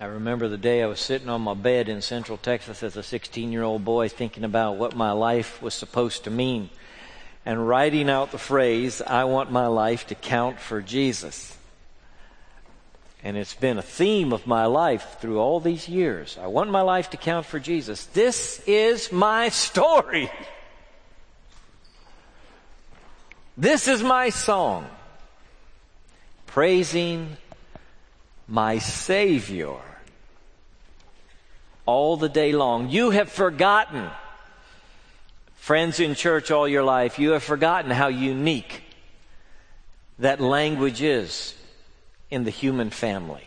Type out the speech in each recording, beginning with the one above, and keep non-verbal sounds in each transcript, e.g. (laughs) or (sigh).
I remember the day I was sitting on my bed in Central Texas as a 16 year old boy thinking about what my life was supposed to mean and writing out the phrase, I want my life to count for Jesus. And it's been a theme of my life through all these years. I want my life to count for Jesus. This is my story. This is my song. Praising my Savior all the day long. You have forgotten, friends in church all your life, you have forgotten how unique that language is in the human family.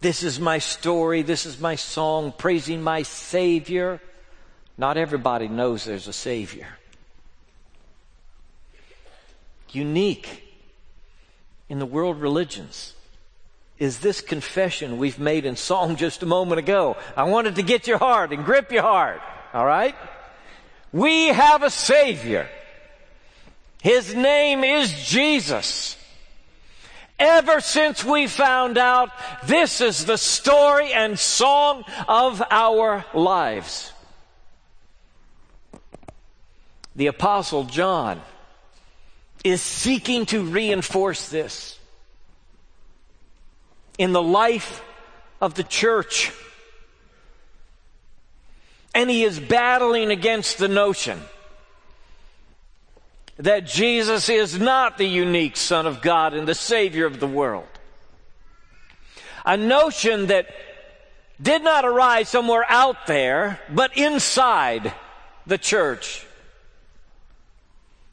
This is my story. This is my song praising my Savior. Not everybody knows there's a Savior. Unique in the world religions is this confession we've made in song just a moment ago. I wanted to get your heart and grip your heart. All right? We have a Savior. His name is Jesus. Ever since we found out this is the story and song of our lives. The Apostle John is seeking to reinforce this in the life of the church. And he is battling against the notion that Jesus is not the unique Son of God and the Savior of the world. A notion that did not arise somewhere out there, but inside the church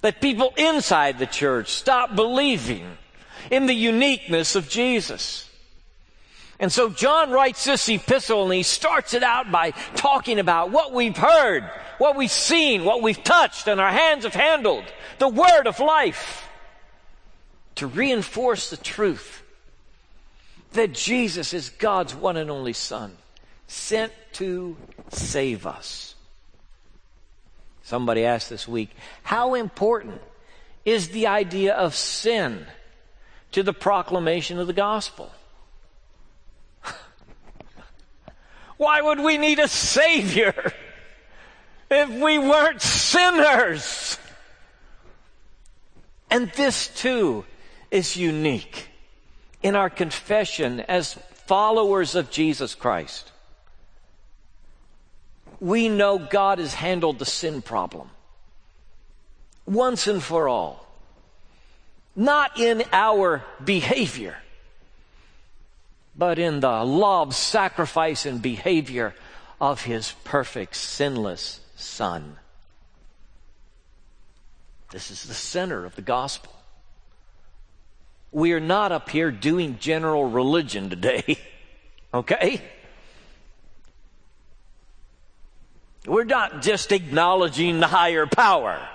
that people inside the church stop believing in the uniqueness of Jesus. And so John writes this epistle and he starts it out by talking about what we've heard, what we've seen, what we've touched and our hands have handled, the word of life, to reinforce the truth that Jesus is God's one and only Son, sent to save us. Somebody asked this week, how important is the idea of sin to the proclamation of the gospel? Why would we need a savior if we weren't sinners? And this too is unique in our confession as followers of Jesus Christ we know God has handled the sin problem once and for all. Not in our behavior, but in the love, sacrifice, and behavior of His perfect, sinless Son. This is the center of the gospel. We are not up here doing general religion today, (laughs) okay? We're not just acknowledging the higher power.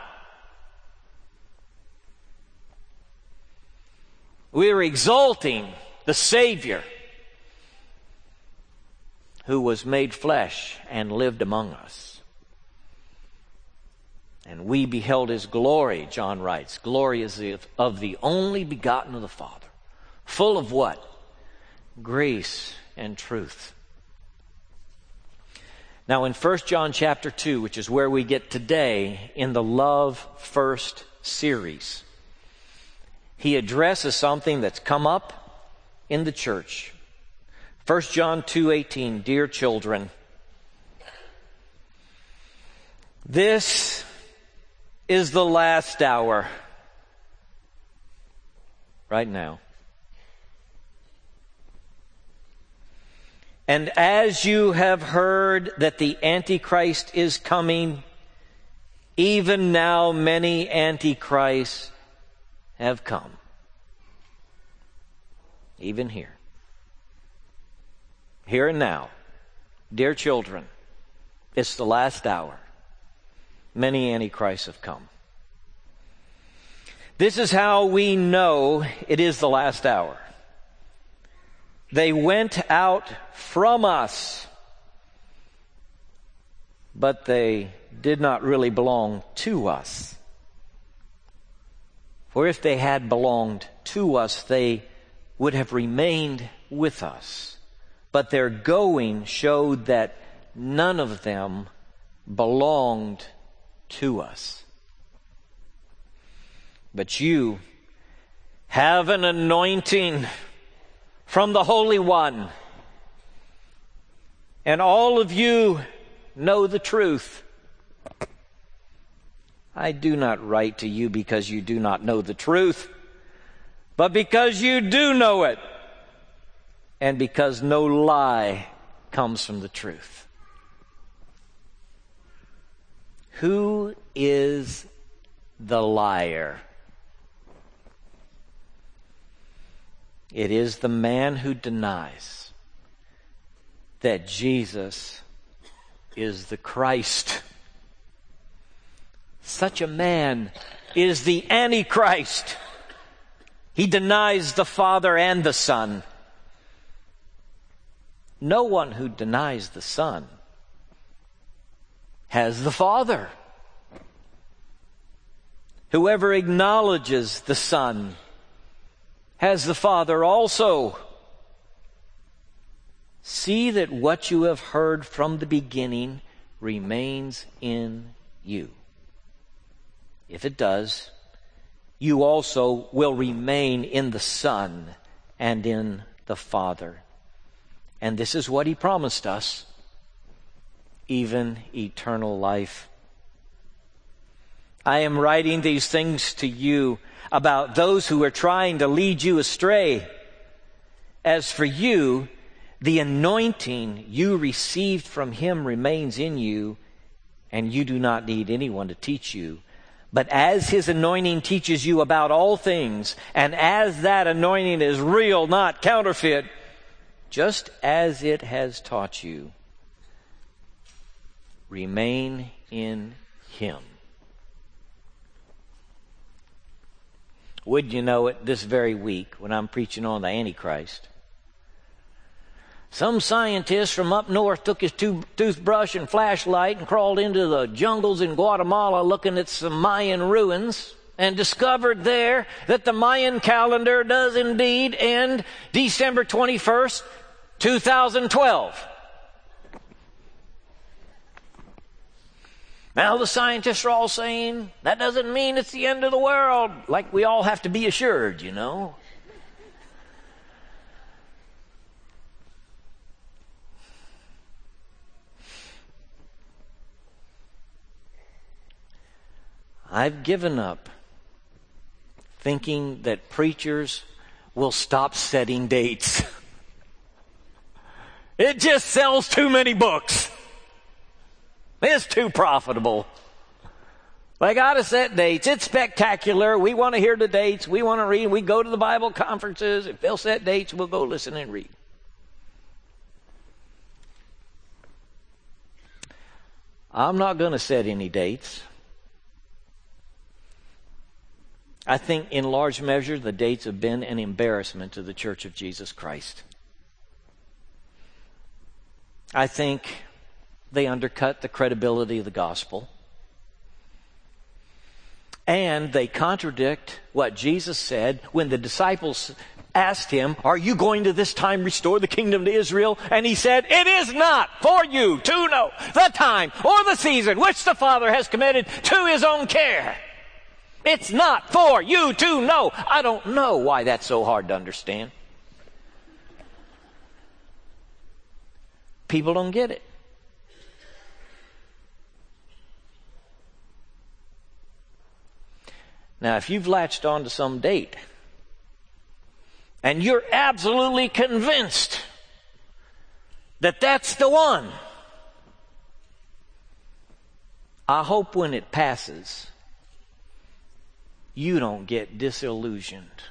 We're exalting the Savior who was made flesh and lived among us. And we beheld his glory, John writes. Glory is of the only begotten of the Father. Full of what? Grace and truth. Now in 1 John chapter 2, which is where we get today in the Love First series, he addresses something that's come up in the church. 1 John 2:18, dear children, this is the last hour right now. And as you have heard that the Antichrist is coming, even now many Antichrists have come. Even here. Here and now. Dear children, it's the last hour. Many Antichrists have come. This is how we know it is the last hour. They went out from us, but they did not really belong to us. For if they had belonged to us, they would have remained with us, but their going showed that none of them belonged to us. But you have an anointing from the Holy One. And all of you know the truth. I do not write to you because you do not know the truth, but because you do know it, and because no lie comes from the truth. Who is the liar? It is the man who denies that Jesus is the Christ. Such a man is the Antichrist. He denies the Father and the Son. No one who denies the Son has the Father. Whoever acknowledges the Son has the Father also. See that what you have heard from the beginning remains in you. If it does, you also will remain in the Son and in the Father. And this is what He promised us even eternal life. I am writing these things to you about those who are trying to lead you astray. As for you, the anointing you received from him remains in you, and you do not need anyone to teach you. But as his anointing teaches you about all things, and as that anointing is real, not counterfeit, just as it has taught you, remain in him. Would you know it, this very week, when I'm preaching on the Antichrist, some scientist from up north took his toothbrush and flashlight and crawled into the jungles in Guatemala looking at some Mayan ruins and discovered there that the Mayan calendar does indeed end December 21st, 2012. Now the scientists are all saying that doesn't mean it's the end of the world, like we all have to be assured, you know. I've given up thinking that preachers will stop setting dates. (laughs) it just sells too many books. It's too profitable. They got to set dates. It's spectacular. We want to hear the dates. We want to read. We go to the Bible conferences. If they'll set dates, we'll go listen and read. I'm not going to set any dates. I think, in large measure, the dates have been an embarrassment to the Church of Jesus Christ. I think they undercut the credibility of the gospel. And they contradict what Jesus said when the disciples asked him, Are you going to this time restore the kingdom to Israel? And he said, It is not for you to know the time or the season which the Father has committed to his own care. It's not for you to know. I don't know why that's so hard to understand. People don't get it. Now, if you've latched on to some date and you're absolutely convinced that that's the one, I hope when it passes, you don't get disillusioned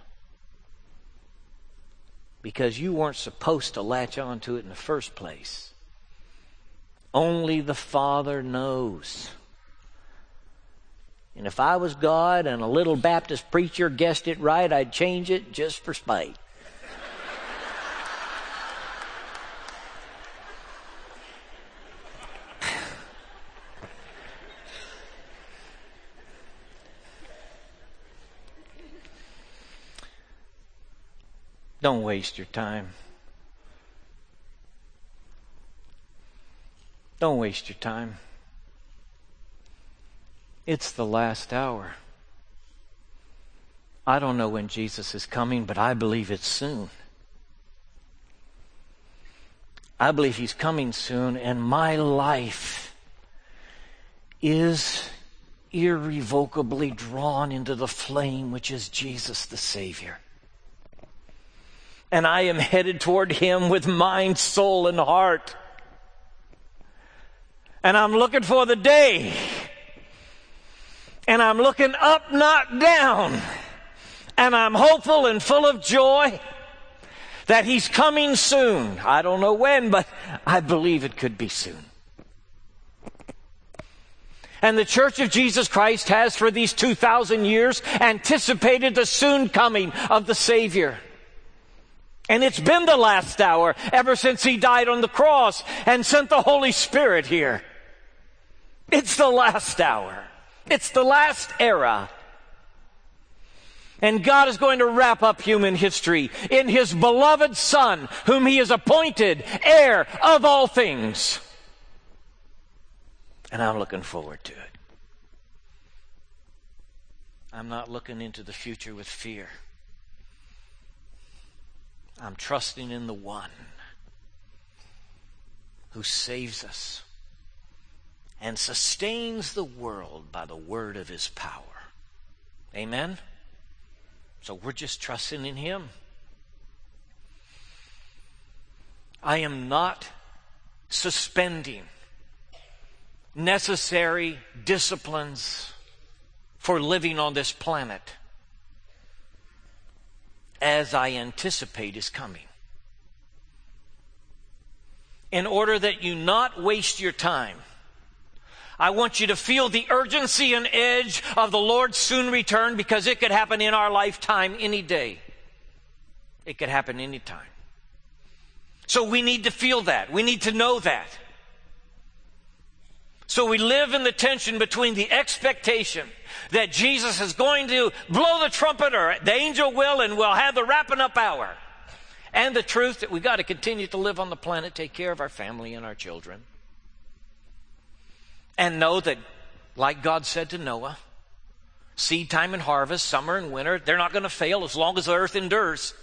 because you weren't supposed to latch on to it in the first place. Only the Father knows. And if I was God and a little Baptist preacher guessed it right, I'd change it just for spite. (sighs) Don't waste your time. Don't waste your time. It's the last hour. I don't know when Jesus is coming, but I believe it's soon. I believe he's coming soon, and my life is irrevocably drawn into the flame which is Jesus the Savior. And I am headed toward him with mind, soul, and heart. And I'm looking for the day. And I'm looking up, not down. And I'm hopeful and full of joy that He's coming soon. I don't know when, but I believe it could be soon. And the Church of Jesus Christ has for these 2,000 years anticipated the soon coming of the Savior. And it's been the last hour ever since He died on the cross and sent the Holy Spirit here. It's the last hour. It's the last era. And God is going to wrap up human history in His beloved Son, whom He has appointed heir of all things. And I'm looking forward to it. I'm not looking into the future with fear. I'm trusting in the one who saves us and sustains the world by the word of his power. Amen? So we're just trusting in him. I am not suspending necessary disciplines for living on this planet as I anticipate is coming. In order that you not waste your time I want you to feel the urgency and edge of the Lord's soon return because it could happen in our lifetime any day. It could happen anytime. So we need to feel that. We need to know that. So we live in the tension between the expectation that Jesus is going to blow the trumpet or the angel will and we'll have the wrapping up hour. And the truth that we've got to continue to live on the planet, take care of our family and our children and know that, like God said to Noah, seed time and harvest, summer and winter, they're not going to fail as long as the earth endures.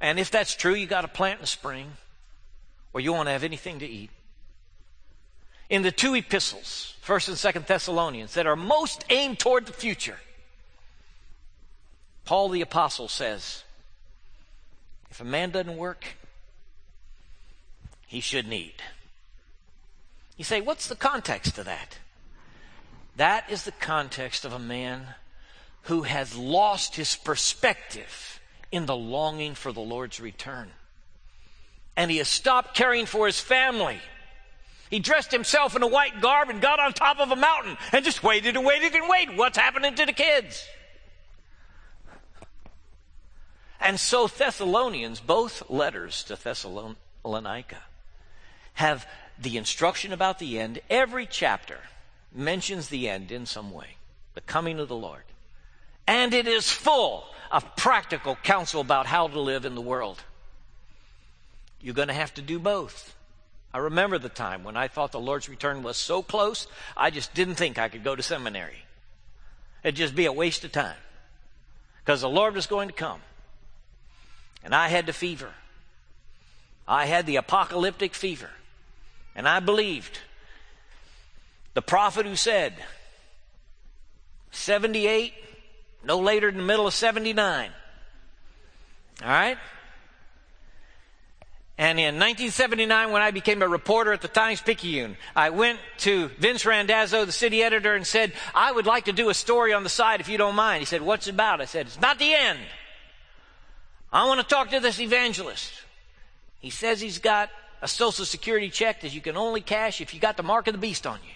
And if that's true, you got to plant in the spring, or you won't have anything to eat. In the two epistles, First and Second Thessalonians, that are most aimed toward the future, Paul the apostle says, "If a man doesn't work, he shouldn't eat." You say, what's the context of that? That is the context of a man who has lost his perspective in the longing for the Lord's return. And he has stopped caring for his family. He dressed himself in a white garb and got on top of a mountain and just waited and waited and waited. What's happening to the kids? And so Thessalonians, both letters to Thessalonica, have the instruction about the end, every chapter mentions the end in some way, the coming of the Lord. And it is full of practical counsel about how to live in the world. You're going to have to do both. I remember the time when I thought the Lord's return was so close, I just didn't think I could go to seminary. It'd just be a waste of time. Because the Lord was going to come. And I had the fever. I had the apocalyptic fever. And I believed the prophet who said, 78, no later than the middle of 79. All right? And in 1979, when I became a reporter at the Times Picayune, I went to Vince Randazzo, the city editor, and said, I would like to do a story on the side if you don't mind. He said, What's about? I said, It's not the end. I want to talk to this evangelist. He says he's got a social security check that you can only cash if you got the mark of the beast on you.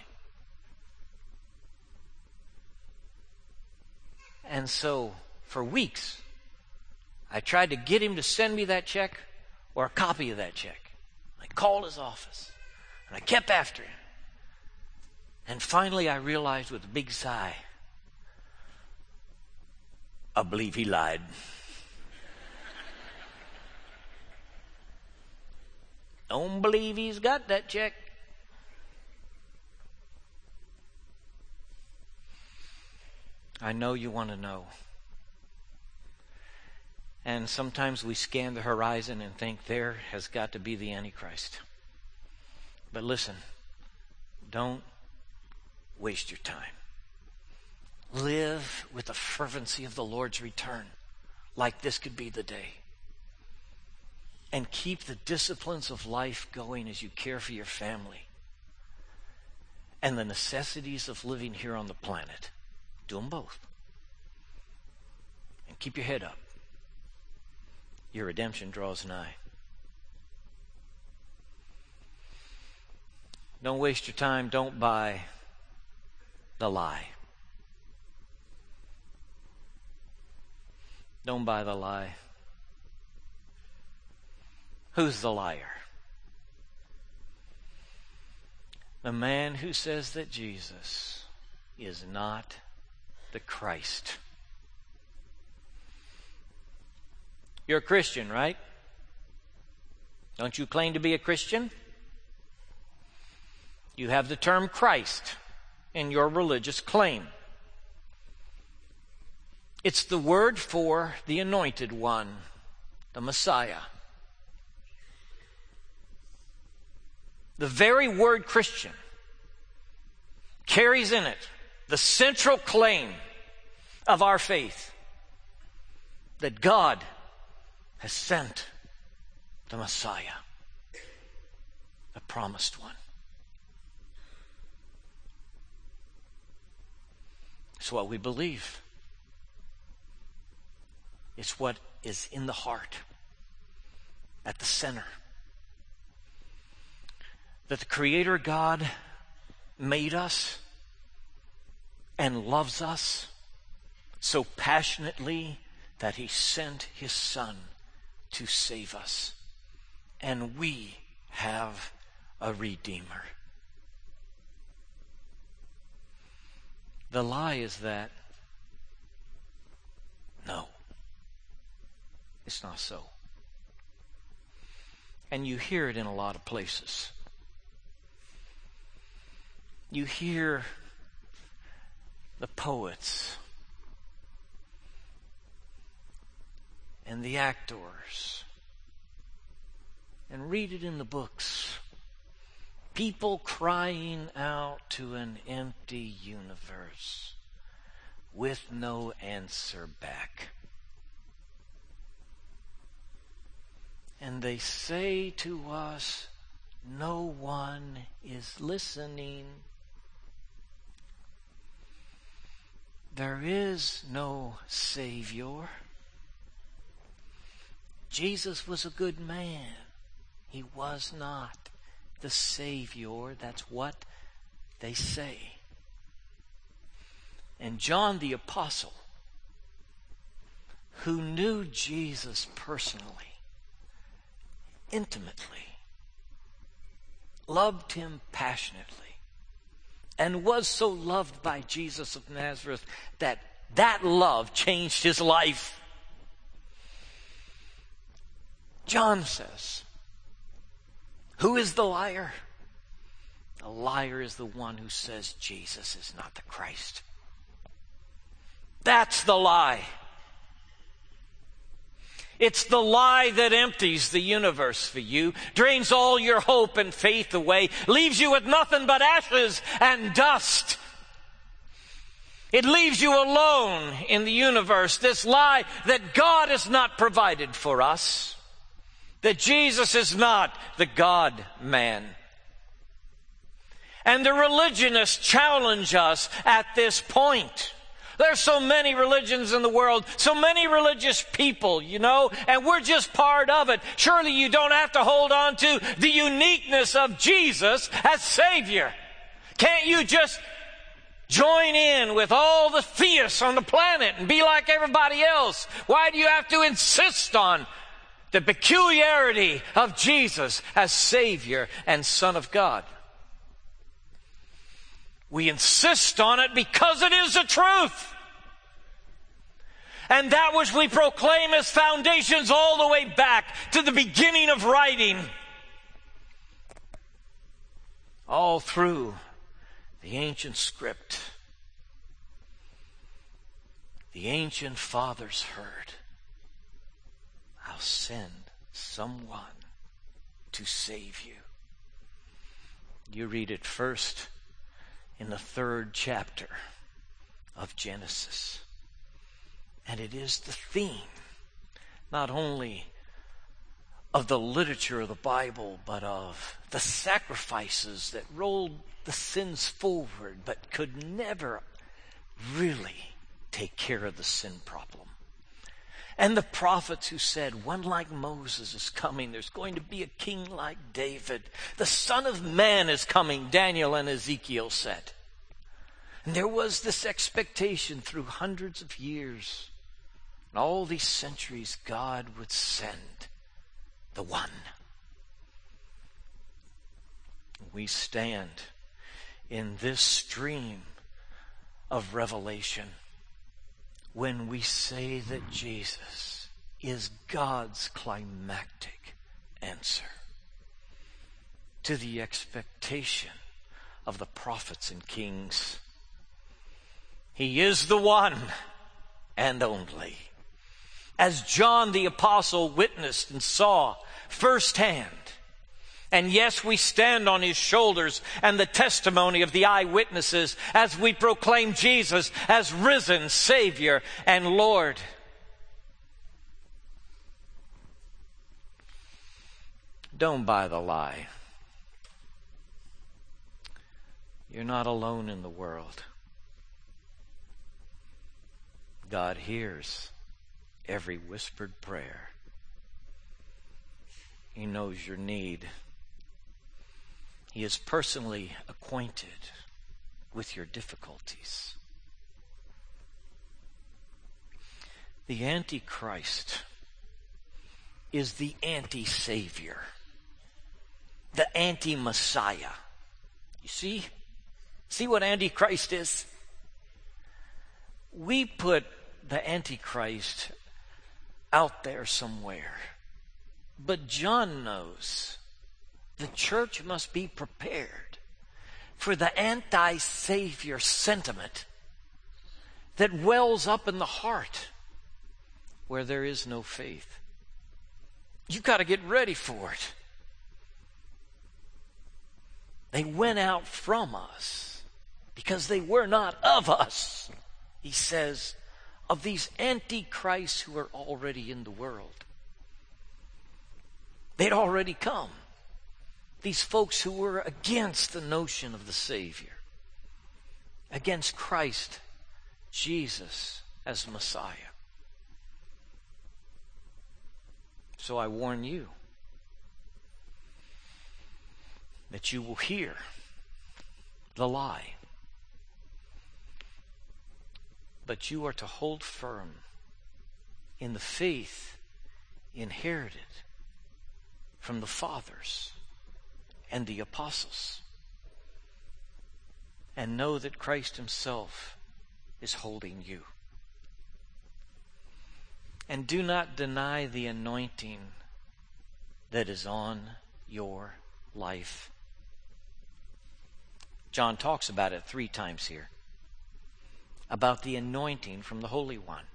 And so, for weeks, I tried to get him to send me that check or a copy of that check. I called his office and I kept after him. And finally, I realized with a big sigh, I believe he lied. Don't believe he's got that check. I know you want to know. And sometimes we scan the horizon and think there has got to be the Antichrist. But listen, don't waste your time. Live with the fervency of the Lord's return like this could be the day. And keep the disciplines of life going as you care for your family and the necessities of living here on the planet. Do them both. And keep your head up. Your redemption draws nigh. Don't waste your time. Don't buy the lie. Don't buy the lie. Who's the liar? The man who says that Jesus is not the Christ. You're a Christian, right? Don't you claim to be a Christian? You have the term Christ in your religious claim. It's the word for the anointed one, the Messiah. The very word Christian carries in it the central claim of our faith that God has sent the Messiah, the promised one. It's what we believe. It's what is in the heart, at the center that the Creator God made us and loves us so passionately that He sent His Son to save us. And we have a Redeemer. The lie is that, no, it's not so. And you hear it in a lot of places you hear the poets and the actors and read it in the books. People crying out to an empty universe with no answer back. And they say to us, No one is listening. There is no Savior. Jesus was a good man. He was not the Savior. That's what they say. And John the Apostle, who knew Jesus personally, intimately, loved him passionately, and was so loved by Jesus of Nazareth that that love changed his life. John says, Who is the liar? The liar is the one who says Jesus is not the Christ. That's the lie. It's the lie that empties the universe for you, drains all your hope and faith away, leaves you with nothing but ashes and dust. It leaves you alone in the universe. This lie that God has not provided for us, that Jesus is not the God man. And the religionists challenge us at this point. There's so many religions in the world, so many religious people, you know, and we're just part of it. Surely you don't have to hold on to the uniqueness of Jesus as Savior. Can't you just join in with all the theists on the planet and be like everybody else? Why do you have to insist on the peculiarity of Jesus as Savior and Son of God? We insist on it because it is the truth. And that which we proclaim as foundations all the way back to the beginning of writing. all through the ancient script. The ancient fathers heard, I'll send someone to save you. You read it first in the third chapter of Genesis. And it is the theme, not only of the literature of the Bible, but of the sacrifices that rolled the sins forward, but could never really take care of the sin problem. And the prophets who said, one like Moses is coming. There's going to be a king like David. The Son of Man is coming, Daniel and Ezekiel said. And there was this expectation through hundreds of years. And all these centuries, God would send the one. We stand in this stream of revelation when we say that Jesus is God's climactic answer to the expectation of the prophets and kings. He is the one and only. As John the apostle witnessed and saw firsthand, and yes, we stand on his shoulders and the testimony of the eyewitnesses as we proclaim Jesus as risen Savior and Lord. Don't buy the lie. You're not alone in the world. God hears every whispered prayer. He knows your need. He is personally acquainted with your difficulties. The Antichrist is the anti Savior, the anti Messiah. You see? See what Antichrist is? We put the Antichrist out there somewhere. But John knows the church must be prepared for the anti Savior sentiment that wells up in the heart where there is no faith. You've got to get ready for it. They went out from us because they were not of us. He says, of these antichrists who are already in the world. They'd already come these folks who were against the notion of the Savior, against Christ, Jesus, as Messiah. So I warn you that you will hear the lie. But you are to hold firm in the faith inherited from the fathers and the apostles. And know that Christ Himself is holding you. And do not deny the anointing that is on your life. John talks about it three times here about the anointing from the Holy One.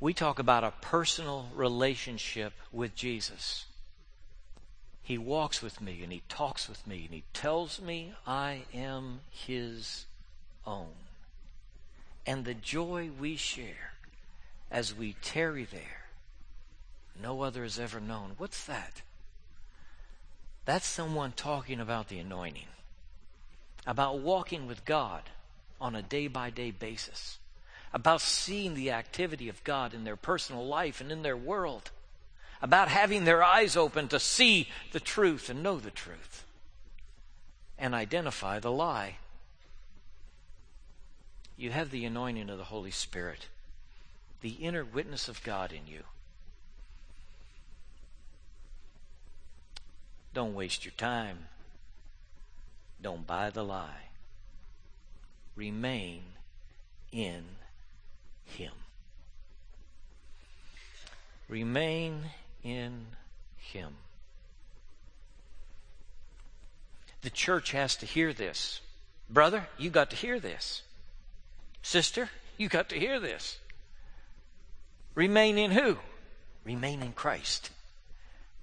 We talk about a personal relationship with Jesus. He walks with me and he talks with me and he tells me I am his own. And the joy we share as we tarry there, no other has ever known. What's that? That's someone talking about the anointing, about walking with God on a day by day basis, about seeing the activity of God in their personal life and in their world about having their eyes open to see the truth and know the truth and identify the lie. You have the anointing of the Holy Spirit, the inner witness of God in you. Don't waste your time. Don't buy the lie. Remain in Him. Remain in Him. The church has to hear this. Brother, you got to hear this. Sister, you got to hear this. Remain in who? Remain in Christ.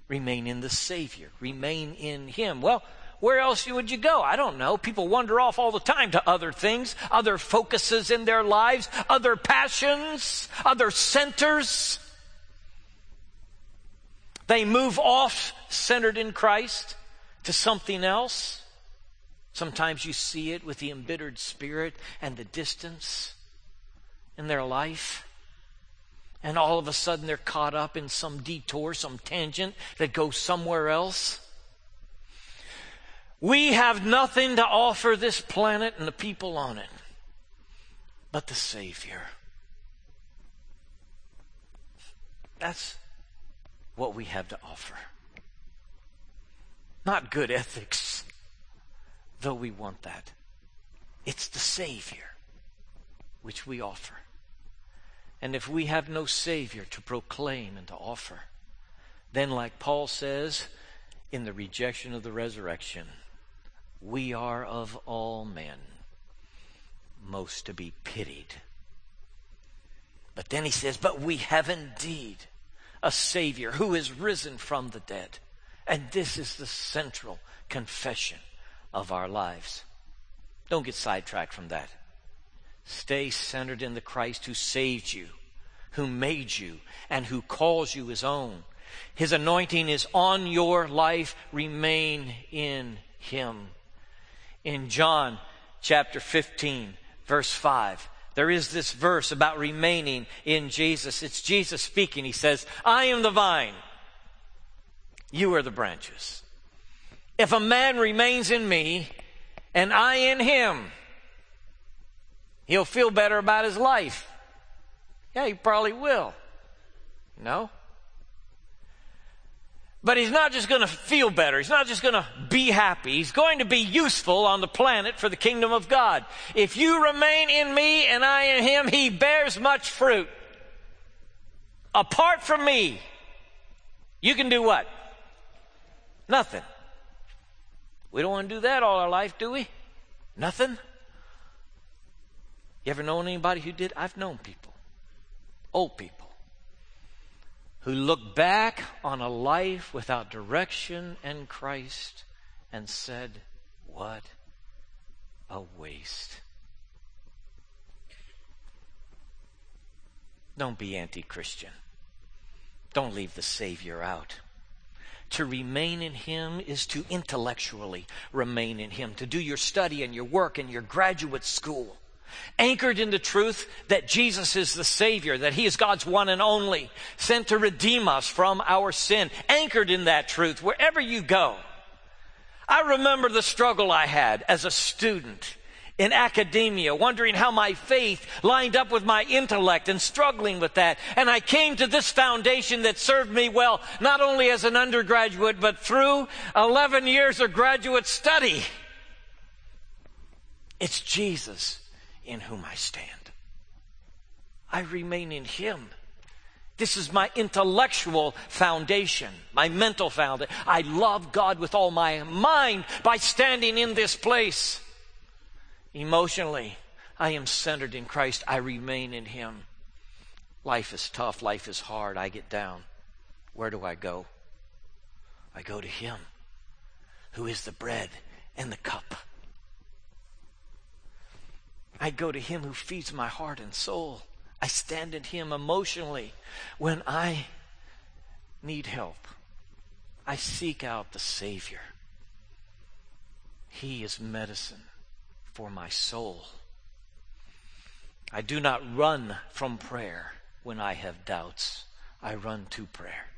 Remain in the Savior. Remain in Him. Well, where else would you go? I don't know. People wander off all the time to other things, other focuses in their lives, other passions, other centers. They move off centered in Christ to something else. Sometimes you see it with the embittered spirit and the distance in their life. And all of a sudden they're caught up in some detour, some tangent that goes somewhere else. We have nothing to offer this planet and the people on it but the Savior. That's what we have to offer. Not good ethics, though we want that. It's the Savior which we offer. And if we have no Savior to proclaim and to offer, then, like Paul says in the rejection of the resurrection, we are of all men most to be pitied. But then he says, But we have indeed a Savior who is risen from the dead. And this is the central confession of our lives. Don't get sidetracked from that. Stay centered in the Christ who saved you, who made you, and who calls you his own. His anointing is on your life. Remain in him. In John chapter 15, verse 5, there is this verse about remaining in Jesus. It's Jesus speaking. He says, I am the vine. You are the branches. If a man remains in me and I in him, he'll feel better about his life. Yeah, he probably will. No? But he's not just going to feel better. He's not just going to be happy. He's going to be useful on the planet for the kingdom of God. If you remain in me and I in him, he bears much fruit. Apart from me, you can do what? Nothing. We don't want to do that all our life, do we? Nothing. You ever known anybody who did? I've known people, old people who looked back on a life without direction in Christ and said, What a waste. Don't be anti Christian. Don't leave the Savior out. To remain in Him is to intellectually remain in Him, to do your study and your work and your graduate school anchored in the truth that Jesus is the Savior, that He is God's one and only, sent to redeem us from our sin, anchored in that truth wherever you go. I remember the struggle I had as a student in academia, wondering how my faith lined up with my intellect and struggling with that. And I came to this foundation that served me well, not only as an undergraduate, but through 11 years of graduate study. It's Jesus in whom I stand. I remain in Him. This is my intellectual foundation, my mental foundation. I love God with all my mind by standing in this place. Emotionally, I am centered in Christ. I remain in Him. Life is tough. Life is hard. I get down. Where do I go? I go to Him who is the bread and the cup. I go to Him who feeds my heart and soul. I stand in Him emotionally when I need help. I seek out the Savior. He is medicine for my soul. I do not run from prayer when I have doubts. I run to prayer.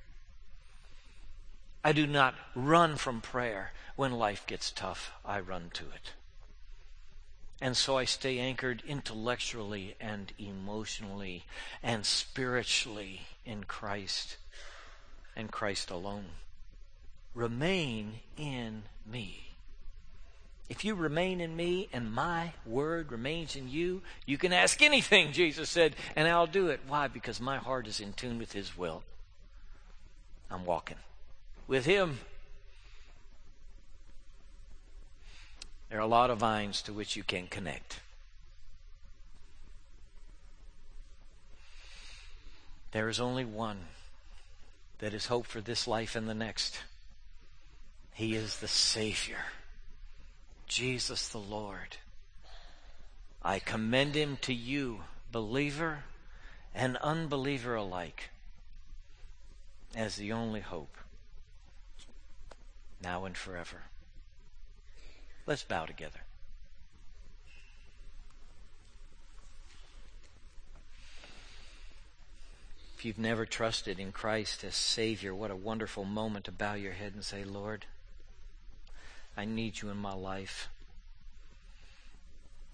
I do not run from prayer when life gets tough. I run to it. And so I stay anchored intellectually and emotionally and spiritually in Christ and Christ alone. Remain in me. If you remain in me and my word remains in you, you can ask anything, (laughs) Jesus said, and I'll do it. Why? Because my heart is in tune with His will. I'm walking with Him. There are a lot of vines to which you can connect. There is only one that is hope for this life and the next. He is the Savior, Jesus the Lord. I commend him to you, believer and unbeliever alike, as the only hope, now and forever. Let's bow together. If you've never trusted in Christ as Savior, what a wonderful moment to bow your head and say, Lord, I need you in my life.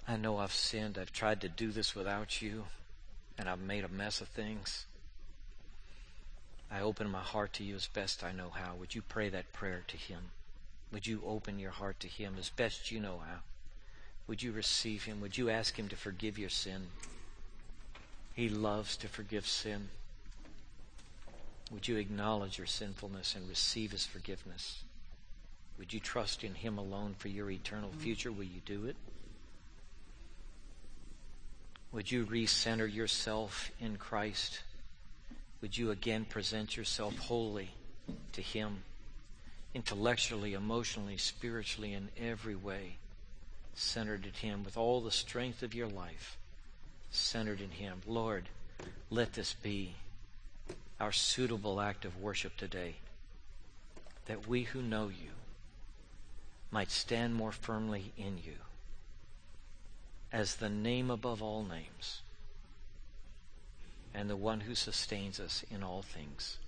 I know I've sinned. I've tried to do this without you, and I've made a mess of things. I open my heart to you as best I know how. Would you pray that prayer to Him? Would you open your heart to Him as best you know how? Would you receive Him? Would you ask Him to forgive your sin? He loves to forgive sin. Would you acknowledge your sinfulness and receive His forgiveness? Would you trust in Him alone for your eternal future? Will you do it? Would you recenter yourself in Christ? Would you again present yourself wholly to Him, intellectually, emotionally, spiritually, in every way, centered in Him, with all the strength of your life, centered in Him? Lord, let this be our suitable act of worship today, that we who know you might stand more firmly in you as the name above all names and the one who sustains us in all things.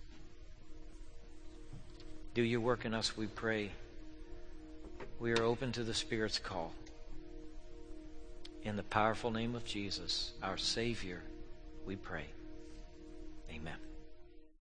Do your work in us, we pray. We are open to the Spirit's call. In the powerful name of Jesus, our Savior, we pray. Amen.